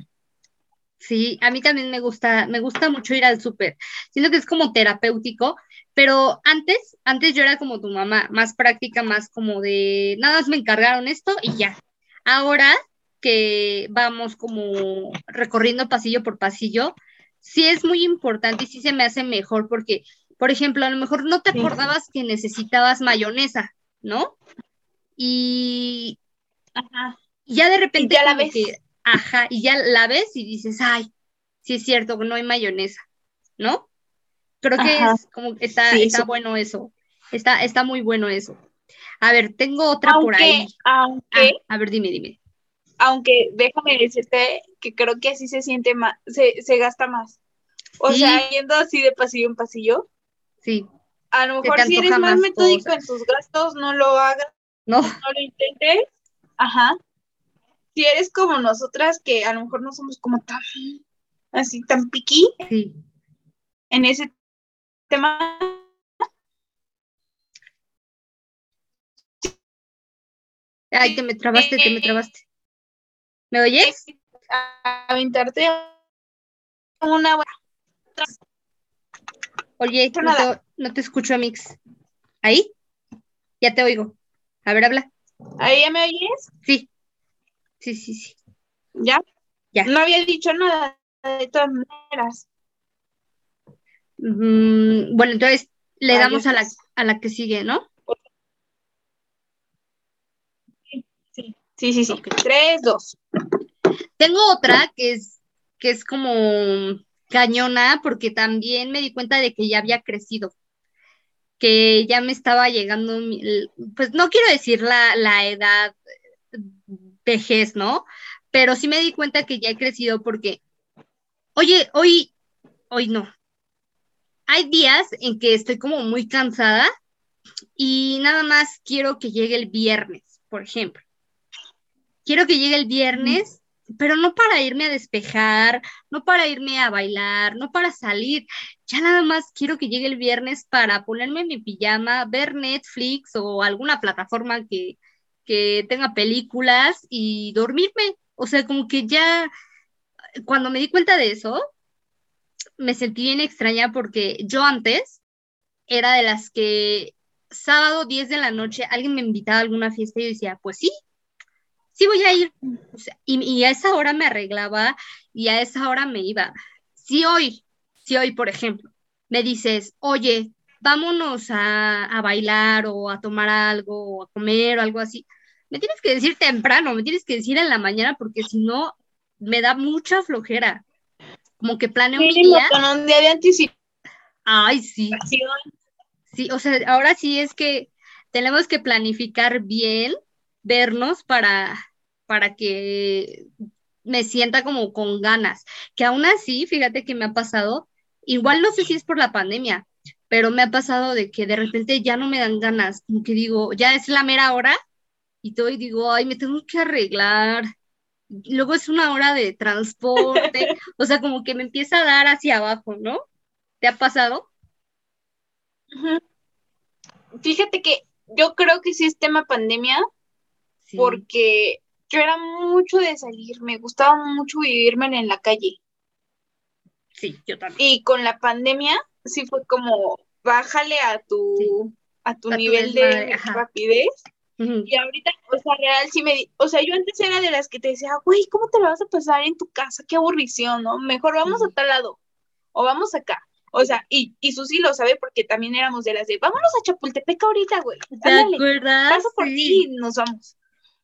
Sí, a mí también me gusta, me gusta mucho ir al súper. Siento que es como terapéutico, pero antes, antes yo era como tu mamá, más práctica, más como de, nada más me encargaron esto y ya. Ahora que vamos como recorriendo pasillo por pasillo, sí es muy importante y sí se me hace mejor porque, por ejemplo, a lo mejor no te acordabas que necesitabas mayonesa, ¿no? Y ya de repente ya la ves. ajá, y ya la ves y dices, ay, sí es cierto que no hay mayonesa, ¿no? Creo que es como está, está bueno eso. Está, está muy bueno eso. A ver, tengo otra por ahí. Aunque, ah, a ver, dime, dime. Aunque déjame decirte que creo que así se siente más, se, se gasta más. O sea, yendo así de pasillo en pasillo. Sí. A lo mejor si eres más metódico en tus gastos, no lo hagas no. No lo intentes. Ajá. Si eres como nosotras, que a lo mejor no somos como tan, así, tan piqui. Sí. En ese tema. Ay, te me trabaste, te me trabaste. ¿Me oyes? Aventarte una. Oye, no te, no te escucho, Mix. ¿Ahí? Ya te oigo. A ver, habla. ¿Ahí ya me oyes? Sí. Sí, sí, sí. ¿Ya? Ya. No había dicho nada de todas maneras. Mm, bueno, entonces le damos a la, a la que sigue, ¿no? Sí, sí, sí, sí. Tres, dos. Tengo otra que es, que es como cañona, porque también me di cuenta de que ya había crecido que ya me estaba llegando, pues no quiero decir la, la edad vejez, ¿no? Pero sí me di cuenta que ya he crecido porque, oye, hoy, hoy no. Hay días en que estoy como muy cansada y nada más quiero que llegue el viernes, por ejemplo. Quiero que llegue el viernes pero no para irme a despejar, no para irme a bailar, no para salir. Ya nada más quiero que llegue el viernes para ponerme mi pijama, ver Netflix o alguna plataforma que, que tenga películas y dormirme. O sea, como que ya, cuando me di cuenta de eso, me sentí bien extraña porque yo antes era de las que sábado 10 de la noche alguien me invitaba a alguna fiesta y yo decía, pues sí, sí voy a ir. y, a esa hora me arreglaba y a esa hora me iba. Si hoy, si hoy, por ejemplo, me dices, oye, vámonos a, a bailar o a tomar algo o a comer o algo así, me tienes que decir temprano, me tienes que decir en la mañana porque si no, me da mucha flojera. Como que planeo un día. Con un día de anticipación. Ay, sí. Sí, o sea, ahora sí es que tenemos que planificar bien vernos para, para que me sienta como con ganas. Que aún así, fíjate que me ha pasado, igual no sé si es por la pandemia, pero me ha pasado de que de repente ya no me dan ganas, como que digo, ya es la mera hora y todo y digo, ay, me tengo que arreglar. luego es una hora de transporte, o sea, como que me empieza a dar hacia abajo, ¿no? ¿Te ha pasado? Fíjate que yo creo que sí es tema pandemia, porque yo era mucho de salir, me gustaba mucho vivirme en la calle. Sí, yo también. Y con la pandemia, sí fue como, bájale a tu, a tu nivel de rapidez Y ahorita, o sea, real, sí me, o sea, yo antes era de las que te decía, güey, ¿cómo te la vas a pasar en tu casa? Qué aburrición, ¿no? Mejor vamos a tal lado, o vamos acá. O sea, y, y Susi lo sabe porque también éramos de las de, vámonos a Chapultepec ahorita, güey. ¿Te acuerdas? Paso por ti y nos vamos.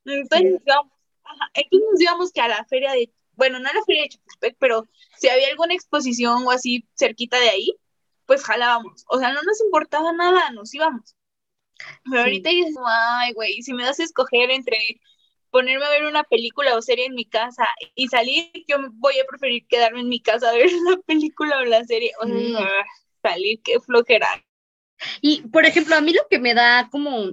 Entonces nos íbamos, ajá, entonces nos íbamos que a la feria de, bueno, no a la feria de Chapultepec, pero si había alguna exposición o así cerquita de ahí, pues jalábamos. O sea, no nos importaba nada, nos íbamos. Pero ahorita dices, ay, güey, si me das a escoger entre ponerme a ver una película o serie en mi casa y salir, yo voy a preferir quedarme en mi casa a ver la película o la serie. O sea, salir, qué flojera. Y, por ejemplo, a mí lo que me da como,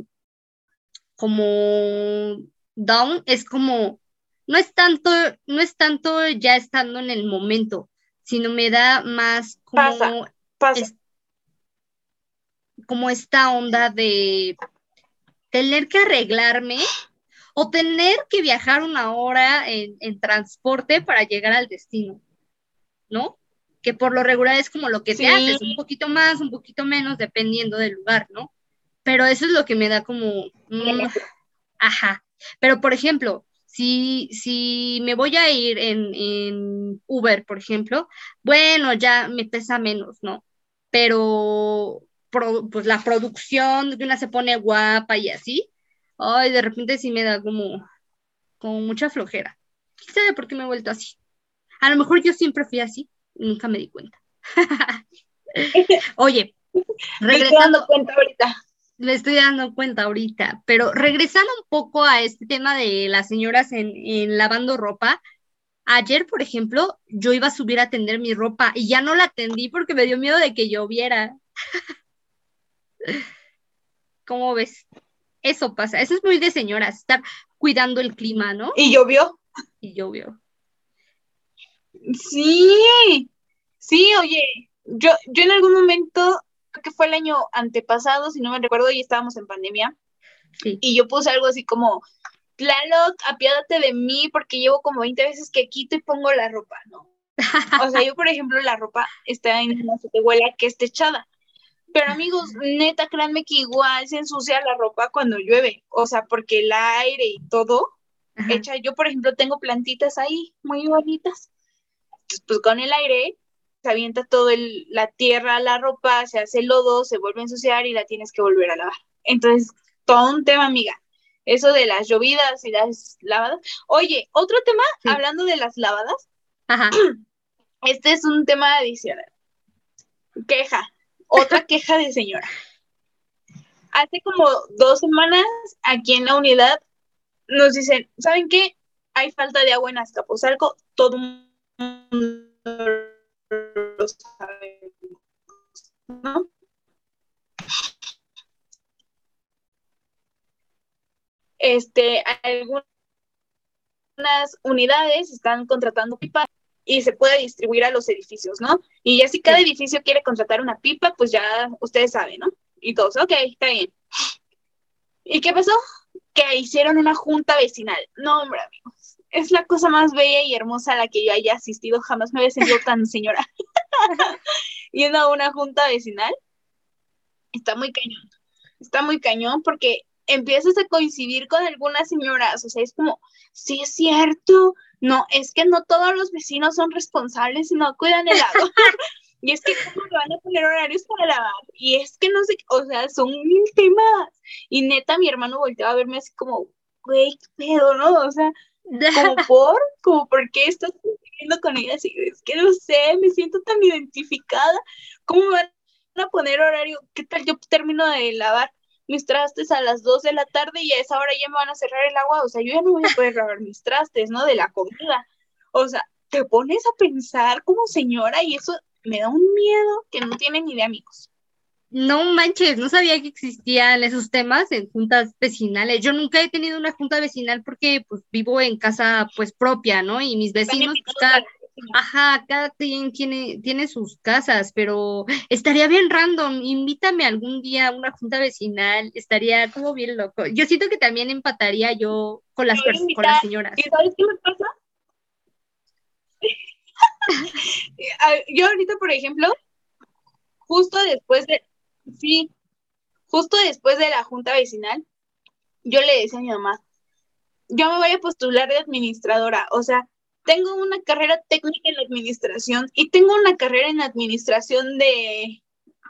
como down es como, no es tanto, no es tanto ya estando en el momento, sino me da más como, como esta onda de tener que arreglarme o tener que viajar una hora en, transporte para llegar al destino, ¿no? Que por lo regular es como lo que te haces, un poquito más, un poquito menos, dependiendo del lugar, ¿no? Pero eso es lo que me da como, mm, ajá. Pero por ejemplo, si, si me voy a ir en, en Uber, por ejemplo, bueno, ya me pesa menos, ¿no? Pero pues la producción, que una se pone guapa y así, ay, de repente sí me da como, como mucha flojera. ¿Quién sabe por qué me he vuelto así? A lo mejor yo siempre fui así y nunca me di cuenta. Oye, regresando. Me estoy dando cuenta ahorita. Me estoy dando cuenta ahorita, pero regresando un poco a este tema de las señoras en, en lavando ropa, Ayer, por ejemplo, yo iba a subir a tender mi ropa y ya no la tendí porque me dio miedo de que lloviera. ¿Cómo ves? Eso pasa, eso es muy de señoras, estar cuidando el clima, ¿no? Y llovió. Y llovió. Sí, sí, oye, yo, yo en algún momento, creo que fue el año antepasado, si no me recuerdo, y estábamos en pandemia, y yo puse algo así como, Tlaloc, apiádate de mí porque llevo como 20 veces que quito y pongo la ropa, ¿no? O sea, yo, por ejemplo, la ropa está en una huela que está echada. Pero amigos, neta, créanme que igual se ensucia la ropa cuando llueve, o sea, porque el aire y todo, echa, yo por ejemplo tengo plantitas ahí muy bonitas, Entonces, pues con el aire se avienta todo el, la tierra, la ropa, se hace lodo, se vuelve a ensuciar y la tienes que volver a lavar. Entonces, todo un tema, amiga. Eso de las llovidas y las lavadas. Oye, otro tema, hablando de las lavadas. Ajá. Este es un tema adicional. Queja otra queja de señora. Hace como dos semanas aquí en la unidad nos dicen, ¿saben qué? Hay falta de agua en Azcapotzalco, todo mundo lo sabe, ¿no? Este, algunas unidades están contratando pipas y se puede distribuir a los edificios, ¿no? Y ya si cada edificio quiere contratar una pipa, pues ya ustedes saben, ¿no? Y todos, ok, está bien. ¿Y qué pasó? Que hicieron una junta vecinal. No, hombre, amigos. Es la cosa más bella y hermosa a la que yo haya asistido. Jamás me había sentido tan señora. Yendo a una junta vecinal. Está muy cañón. Está muy cañón porque empiezas a coincidir con algunas señoras. O sea, es como, sí es cierto, no, es que no todos los vecinos son responsables y no cuidan el agua. y es que cómo le van a poner horarios para lavar. Y es que no sé, o sea, son mil temas. Y neta, mi hermano volteaba a verme así como, güey, qué pedo, ¿no? O sea, como por, como por qué estás viviendo con ella así, es que no sé, me siento tan identificada. ¿Cómo me van a poner horario? ¿Qué tal yo termino de lavar? Mis trastes a las 2 de la tarde y a esa hora ya me van a cerrar el agua, o sea, yo ya no voy a poder lavar mis trastes, ¿no? De la comida. O sea, te pones a pensar como señora y eso me da un miedo que no tiene ni de amigos. No manches, no sabía que existían esos temas en juntas vecinales. Yo nunca he tenido una junta vecinal porque pues vivo en casa pues propia, ¿no? Y mis vecinos pues, Ajá, cada quien tiene, tiene sus casas, pero estaría bien random. Invítame algún día a una junta vecinal, estaría como bien loco. Yo siento que también empataría yo con las, con las señoras. ¿Y sabes qué me pasa? yo ahorita, por ejemplo, justo después de, sí, justo después de la junta vecinal, yo le decía a mi mamá, yo me voy a postular de administradora, o sea, tengo una carrera técnica en administración y tengo una carrera en administración de,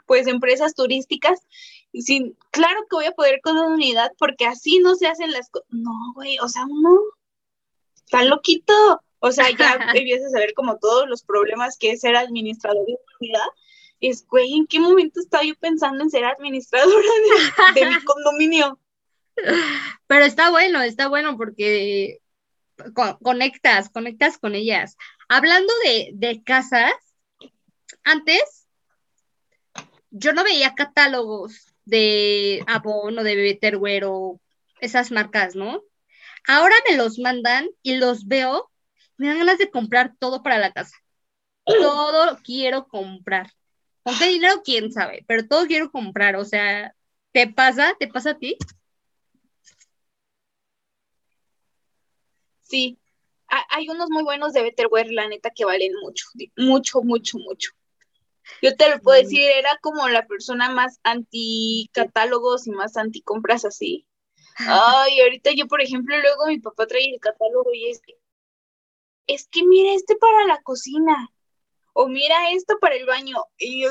pues, empresas turísticas. Y sin, claro que voy a poder con una unidad porque así no se hacen las cosas. No, güey, o sea, uno está loquito. O sea, ya empiezas a ver como todos los problemas que es ser administrador de una unidad. Es, güey, ¿en qué momento estaba yo pensando en ser administradora de mi condominio? Pero está bueno, está bueno porque conectas, conectas con ellas. Hablando de, casas, antes yo no veía catálogos de Avon o de Betterware o esas marcas, ¿no? Ahora me los mandan y los veo, me dan ganas de comprar todo para la casa. Todo quiero comprar. ¿Con qué dinero? Quién sabe, pero todo quiero comprar. O sea, ¿te pasa? ¿Te pasa a ti? Sí, hay unos muy buenos de Betterware, la neta, que valen mucho, mucho, mucho, mucho. Yo te lo puedo decir, era como la persona más anti catálogos y más anti compras así. Ay, ahorita yo, por ejemplo, luego mi papá trae el catálogo y es que, es que mira este para la cocina, o mira esto para el baño. Y yo,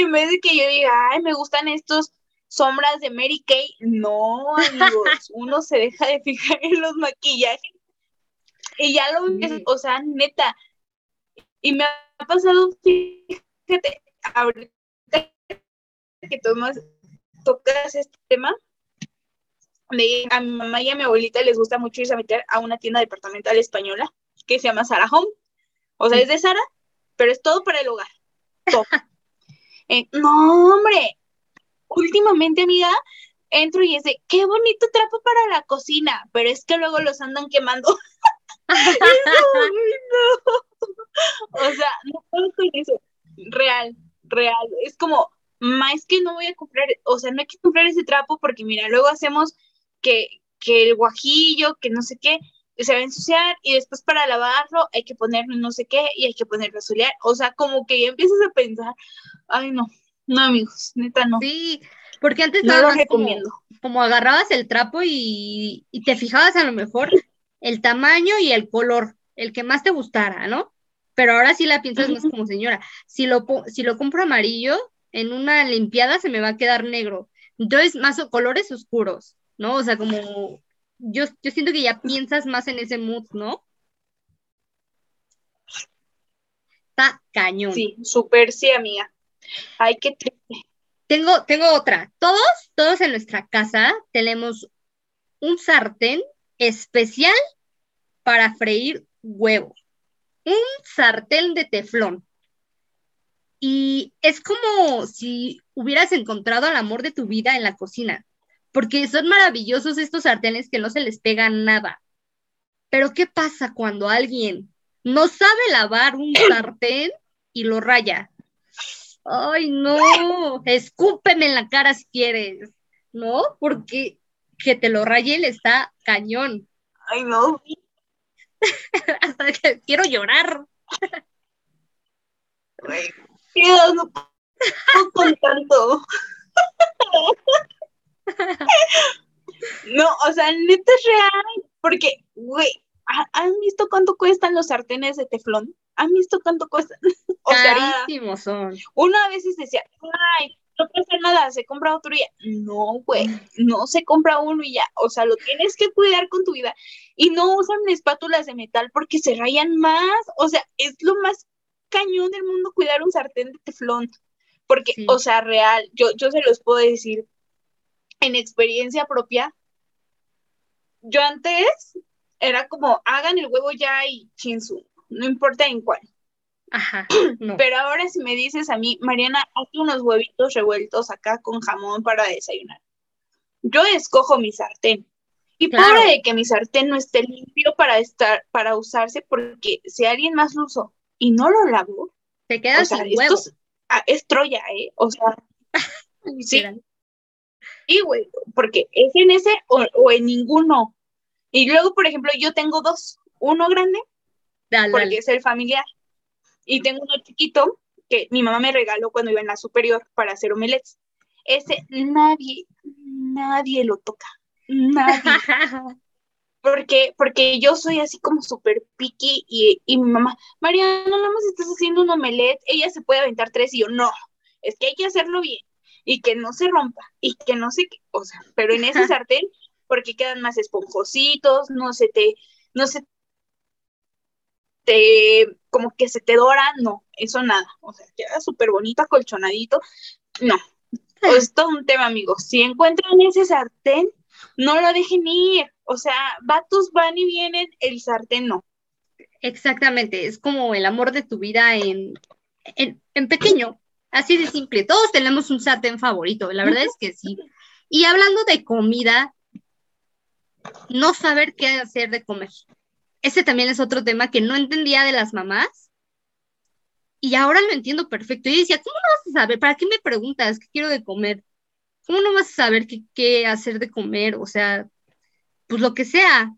en vez de que yo diga, ay, me gustan estos sombras de Mary Kay, no, amigos, uno se deja de fijar en los maquillajes y ya lo ves, o sea, neta. Y me ha pasado, fíjate, ahorita que tomas, tocas este tema, a mi mamá y a mi abuelita les gusta mucho irse a meter a una tienda departamental española que se llama Sara Home. O sea, es de Sara, pero es todo para el hogar. Todo. Eh, no, hombre. Últimamente, amiga, entro y es de, qué bonito trapo para la cocina, pero es que luego los andan quemando. O sea, no puedo con eso. Real, real. Es como, más que no voy a comprar, o sea, no hay que comprar ese trapo porque mira, luego hacemos que, que el guajillo, que no sé qué, se va a ensuciar y después para lavarlo hay que ponerlo no sé qué y hay que ponerlo a solear. O sea, como que ya empiezas a pensar, ay no, no amigos, neta no. Sí, porque antes no lo recomiendo. Como, agarrabas el trapo y, y, te fijabas a lo mejor el tamaño y el color, el que más te gustara, ¿no? Pero ahora sí la piensas más como señora. Si lo, si lo compro amarillo, en una limpiada se me va a quedar negro. Entonces, más colores oscuros, ¿no? O sea, como yo, yo siento que ya piensas más en ese mood, ¿no? Está cañón. Sí, súper sí, amiga. Ay, qué Tengo, tengo otra. Todos, todos en nuestra casa tenemos un sartén especial para freír huevo. Un sartén de teflón. Y es como si hubieras encontrado al amor de tu vida en la cocina, porque son maravillosos estos sartenes que no se les pega nada. Pero ¿qué pasa cuando alguien no sabe lavar un sartén y lo raya? Ay, no, escúpeme en la cara si quieres, ¿no? Porque que te lo raye le está cañón. Ay, no. Hasta que quiero llorar. No con tanto. No, o sea, neta es real, porque, güey, ¿han visto cuánto cuestan los sartenes de teflón? ¿Han visto cuánto cuestan? O Carísimos son. Uno a veces decía, ay, no pasa nada, se compra otro y ya. No, güey, no se compra uno y ya. O sea, lo tienes que cuidar con tu vida. Y no usan espátulas de metal porque se rayan más. O sea, es lo más cañón del mundo cuidar un sartén de teflón. Porque, o sea, real, yo, yo se los puedo decir en experiencia propia. Yo antes era como, hagan el huevo ya y chinsu, no importa en cuál. Ajá. Pero ahora si me dices a mí, Mariana, haz unos huevitos revueltos acá con jamón para desayunar. Yo escojo mi sartén. Y claro. de que mi sartén no esté limpio para estar, para usarse, porque si alguien más lo usó y no lo lavó, te queda sin huevo. Ah, es, Troya, ¿eh? O sea, sí. Y güey, porque es en ese o, en ninguno. Y luego, por ejemplo, yo tengo dos, uno grande, porque es el familiar, y tengo uno chiquito que mi mamá me regaló cuando iba en la superior para hacer omelets. Ese nadie, nadie lo toca. Nadie. Porque, porque yo soy así como súper picky y, y, mi mamá, Mariana, nada más estás haciendo un omelette, ella se puede aventar tres y yo, no, es que hay que hacerlo bien y que no se rompa y que no se, o sea, pero en ese sartén, porque quedan más esponjositos, no se te, no se te, como que se te dora, no, eso nada, o sea, queda súper bonito, acolchonadito, no, es todo un tema, amigos, si encuentran ese sartén, no lo dejen ir, o sea, vatos van y vienen, el sartén no. Exactamente, es como el amor de tu vida en, en, en pequeño, así de simple. Todos tenemos un sartén favorito, la verdad es que sí. Y hablando de comida, no saber qué hacer de comer. Ese también es otro tema que no entendía de las mamás. Y ahora lo entiendo perfecto. Y decía, ¿cómo no vas a saber? ¿Para qué me preguntas qué quiero de comer? ¿Cómo no vas a saber qué, qué hacer de comer? O sea, pues lo que sea,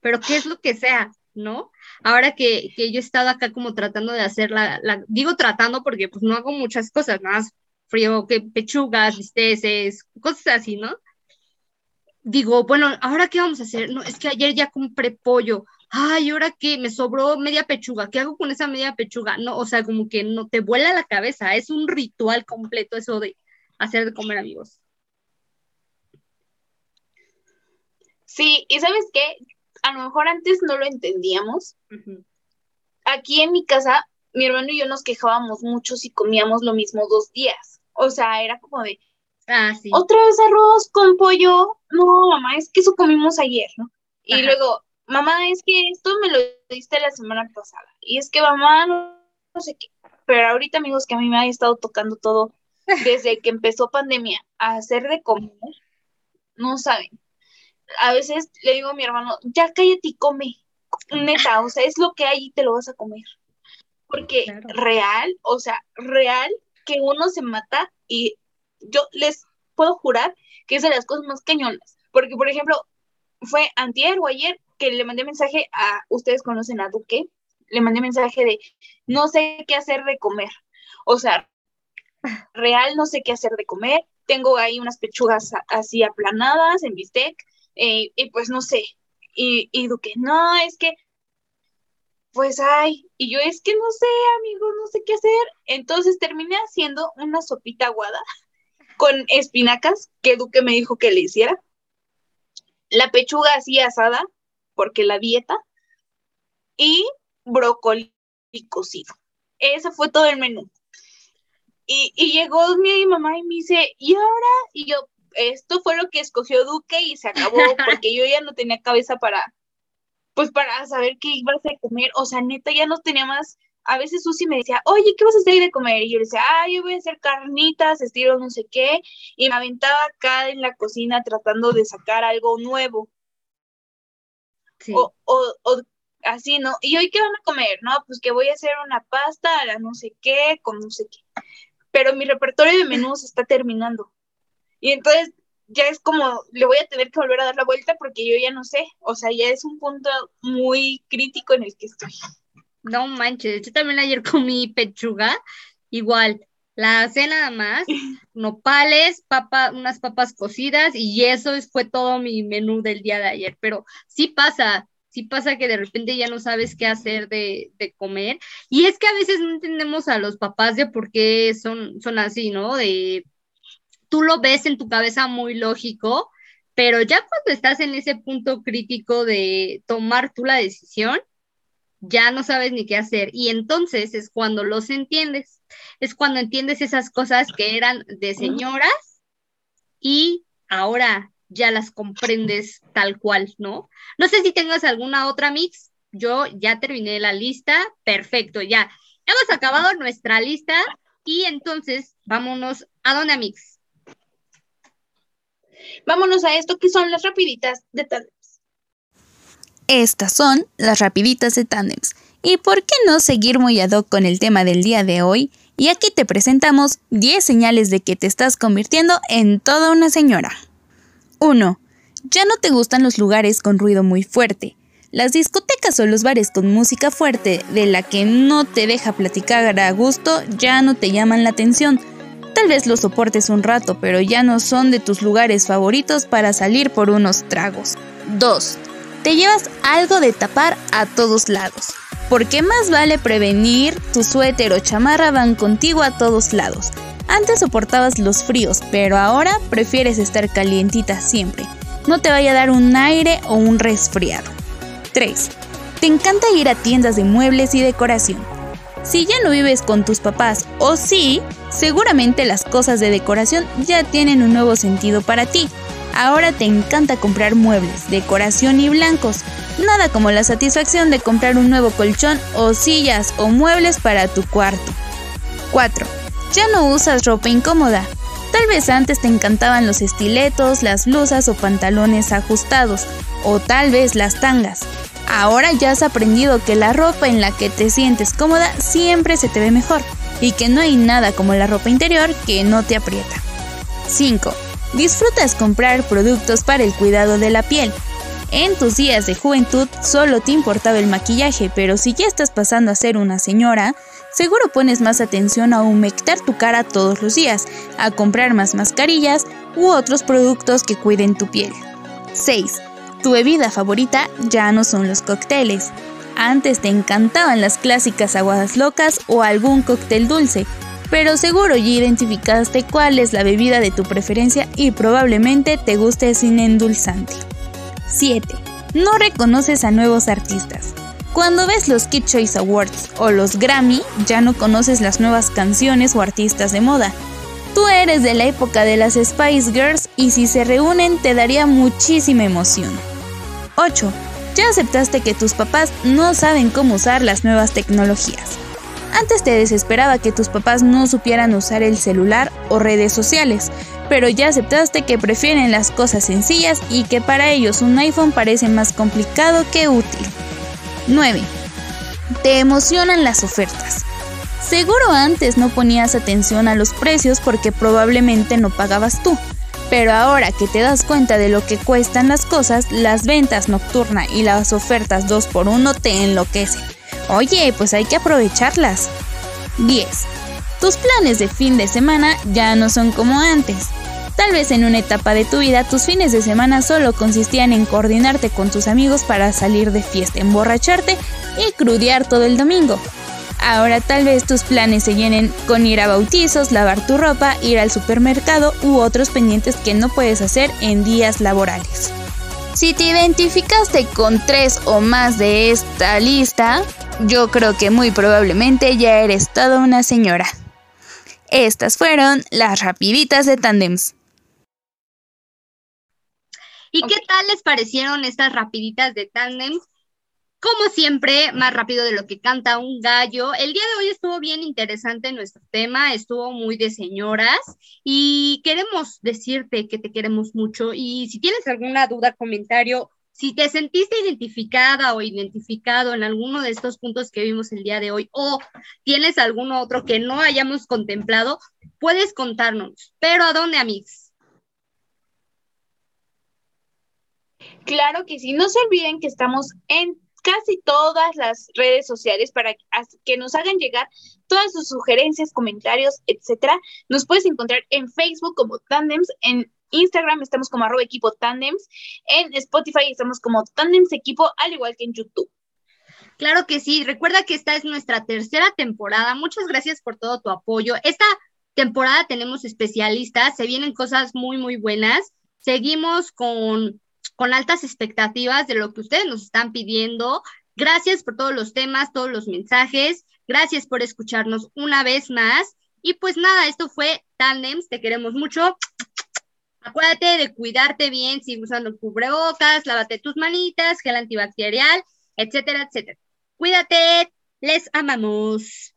pero qué es lo que sea, ¿no? Ahora que, que yo he estado acá como tratando de hacer la, digo tratando porque pues no hago muchas cosas, nada más frío, que pechugas, bisteces, cosas así, ¿no? Digo, bueno, ¿ahora qué vamos a hacer? No, es que ayer ya compré pollo. Ay, ¿ahora qué? Me sobró media pechuga. ¿Qué hago con esa media pechuga? No, o sea, como que no te vuela la cabeza. Es un ritual completo eso de hacer de comer amigos. Sí, y sabes qué, a lo mejor antes no lo entendíamos. Uh -huh. Aquí en mi casa, mi hermano y yo nos quejábamos mucho si comíamos lo mismo dos días. O sea, era como de, ah, sí. otra vez arroz con pollo. No, mamá, es que eso comimos ayer, ¿no? Y Ajá. luego, mamá, es que esto me lo diste la semana pasada. Y es que mamá, no, sé qué. Pero ahorita, amigos, que a mí me ha estado tocando todo desde que empezó pandemia a hacer de comer, no saben a veces le digo a mi hermano, ya cállate y come, neta, o sea, es lo que hay y te lo vas a comer. Porque claro. real, o sea, real que uno se mata y yo les puedo jurar que es de las cosas más cañonas. Porque, por ejemplo, fue antier o ayer que le mandé mensaje a, ustedes conocen a Duque, le mandé mensaje de, no sé qué hacer de comer. O sea, real no sé qué hacer de comer. Tengo ahí unas pechugas así aplanadas en bistec eh, y pues no sé, y, y Duque, no, es que, pues ay, y yo es que no sé, amigos, no sé qué hacer. Entonces terminé haciendo una sopita aguada con espinacas que Duque me dijo que le hiciera. La pechuga así asada, porque la dieta, y brócoli cocido. Ese fue todo el menú. Y, y llegó mi mamá y me dice, ¿y ahora? Y yo, esto fue lo que escogió Duque y se acabó, porque yo ya no tenía cabeza para, pues para saber qué ibas a comer, o sea, neta, ya no tenía más, a veces Susi me decía, oye, ¿qué vas a hacer de comer? Y yo le decía, ah, yo voy a hacer carnitas, estilo no sé qué, y me aventaba acá en la cocina tratando de sacar algo nuevo. Sí. O, o, o así, ¿no? ¿Y hoy qué van a comer? No, pues que voy a hacer una pasta, a la no sé qué, con no sé qué. Pero mi repertorio de menús está terminando. Y entonces ya es como, le voy a tener que volver a dar la vuelta porque yo ya no sé, o sea, ya es un punto muy crítico en el que estoy. No manches, yo también ayer comí pechuga, igual, la hacé nada más, nopales, papa, unas papas cocidas y eso fue todo mi menú del día de ayer, pero sí pasa, sí pasa que de repente ya no sabes qué hacer de, de, comer. Y es que a veces no entendemos a los papás de por qué son, son así, ¿no? De tú lo ves en tu cabeza muy lógico, pero ya cuando estás en ese punto crítico de tomar tú la decisión, ya no sabes ni qué hacer. Y entonces es cuando los entiendes, es cuando entiendes esas cosas que eran de señoras y ahora ya las comprendes tal cual, ¿no? No sé si tengas alguna otra mix. Yo ya terminé la lista. Perfecto, ya. Hemos acabado nuestra lista y entonces vámonos a Dona Mix. Vámonos a esto que son las rapiditas de Tandems. Estas son las rapiditas de Tandems. ¿Y por qué no seguir muy ad hoc con el tema del día de hoy? Y aquí te presentamos 10 señales de que te estás convirtiendo en toda una señora. 1. Ya no te gustan los lugares con ruido muy fuerte. Las discotecas o los bares con música fuerte de la que no te deja platicar a gusto ya no te llaman la atención Tal vez los soportes un rato, pero ya no son de tus lugares favoritos para salir por unos tragos. 2. Te llevas algo de tapar a todos lados. Porque más vale prevenir, tu suéter o chamarra van contigo a todos lados. Antes soportabas los fríos, pero ahora prefieres estar calientita siempre. No te vaya a dar un aire o un resfriado. 3. Te encanta ir a tiendas de muebles y decoración. Si ya no vives con tus papás o sí, seguramente las cosas de decoración ya tienen un nuevo sentido para ti. Ahora te encanta comprar muebles, decoración y blancos. Nada como la satisfacción de comprar un nuevo colchón o sillas o muebles para tu cuarto. 4. Ya no usas ropa incómoda. Tal vez antes te encantaban los estiletos, las blusas o pantalones ajustados, o tal vez las tangas. Ahora ya has aprendido que la ropa en la que te sientes cómoda siempre se te ve mejor y que no hay nada como la ropa interior que no te aprieta. 5. Disfrutas comprar productos para el cuidado de la piel. En tus días de juventud solo te importaba el maquillaje, pero si ya estás pasando a ser una señora, seguro pones más atención a humectar tu cara todos los días, a comprar más mascarillas u otros productos que cuiden tu piel. 6. Tu bebida favorita ya no son los cócteles. Antes te encantaban las clásicas aguadas locas o algún cóctel dulce, pero seguro ya identificaste cuál es la bebida de tu preferencia y probablemente te guste sin endulzante. 7. No reconoces a nuevos artistas. Cuando ves los Kid Choice Awards o los Grammy, ya no conoces las nuevas canciones o artistas de moda. Tú eres de la época de las Spice Girls y si se reúnen te daría muchísima emoción. 8. Ya aceptaste que tus papás no saben cómo usar las nuevas tecnologías. Antes te desesperaba que tus papás no supieran usar el celular o redes sociales, pero ya aceptaste que prefieren las cosas sencillas y que para ellos un iPhone parece más complicado que útil. 9. Te emocionan las ofertas. Seguro antes no ponías atención a los precios porque probablemente no pagabas tú, pero ahora que te das cuenta de lo que cuestan las cosas, las ventas nocturna y las ofertas 2x1 te enloquecen. Oye, pues hay que aprovecharlas. 10. Tus planes de fin de semana ya no son como antes. Tal vez en una etapa de tu vida tus fines de semana solo consistían en coordinarte con tus amigos para salir de fiesta, emborracharte y crudear todo el domingo. Ahora tal vez tus planes se llenen con ir a bautizos, lavar tu ropa, ir al supermercado u otros pendientes que no puedes hacer en días laborales. Si te identificaste con tres o más de esta lista, yo creo que muy probablemente ya eres toda una señora. Estas fueron las rapiditas de Tandems. ¿Y qué tal les parecieron estas rapiditas de Tandems? como siempre, más rápido de lo que canta un gallo. El día de hoy estuvo bien interesante nuestro tema, estuvo muy de señoras y queremos decirte que te queremos mucho y si tienes alguna duda, comentario, si te sentiste identificada o identificado en alguno de estos puntos que vimos el día de hoy o tienes alguno otro que no hayamos contemplado, puedes contarnos. Pero ¿a dónde, amigos? Claro que sí, no se olviden que estamos en casi todas las redes sociales para que nos hagan llegar todas sus sugerencias, comentarios, etcétera. Nos puedes encontrar en Facebook como Tandems, en Instagram estamos como arroba equipo Tandems, en Spotify estamos como Tandems Equipo, al igual que en YouTube. Claro que sí, recuerda que esta es nuestra tercera temporada. Muchas gracias por todo tu apoyo. Esta temporada tenemos especialistas, se vienen cosas muy, muy buenas. Seguimos con con altas expectativas de lo que ustedes nos están pidiendo. Gracias por todos los temas, todos los mensajes. Gracias por escucharnos una vez más. Y pues nada, esto fue Tandems, te queremos mucho. Acuérdate de cuidarte bien, sigue usando cubrebocas, lávate tus manitas, gel antibacterial, etcétera, etcétera. Cuídate, les amamos.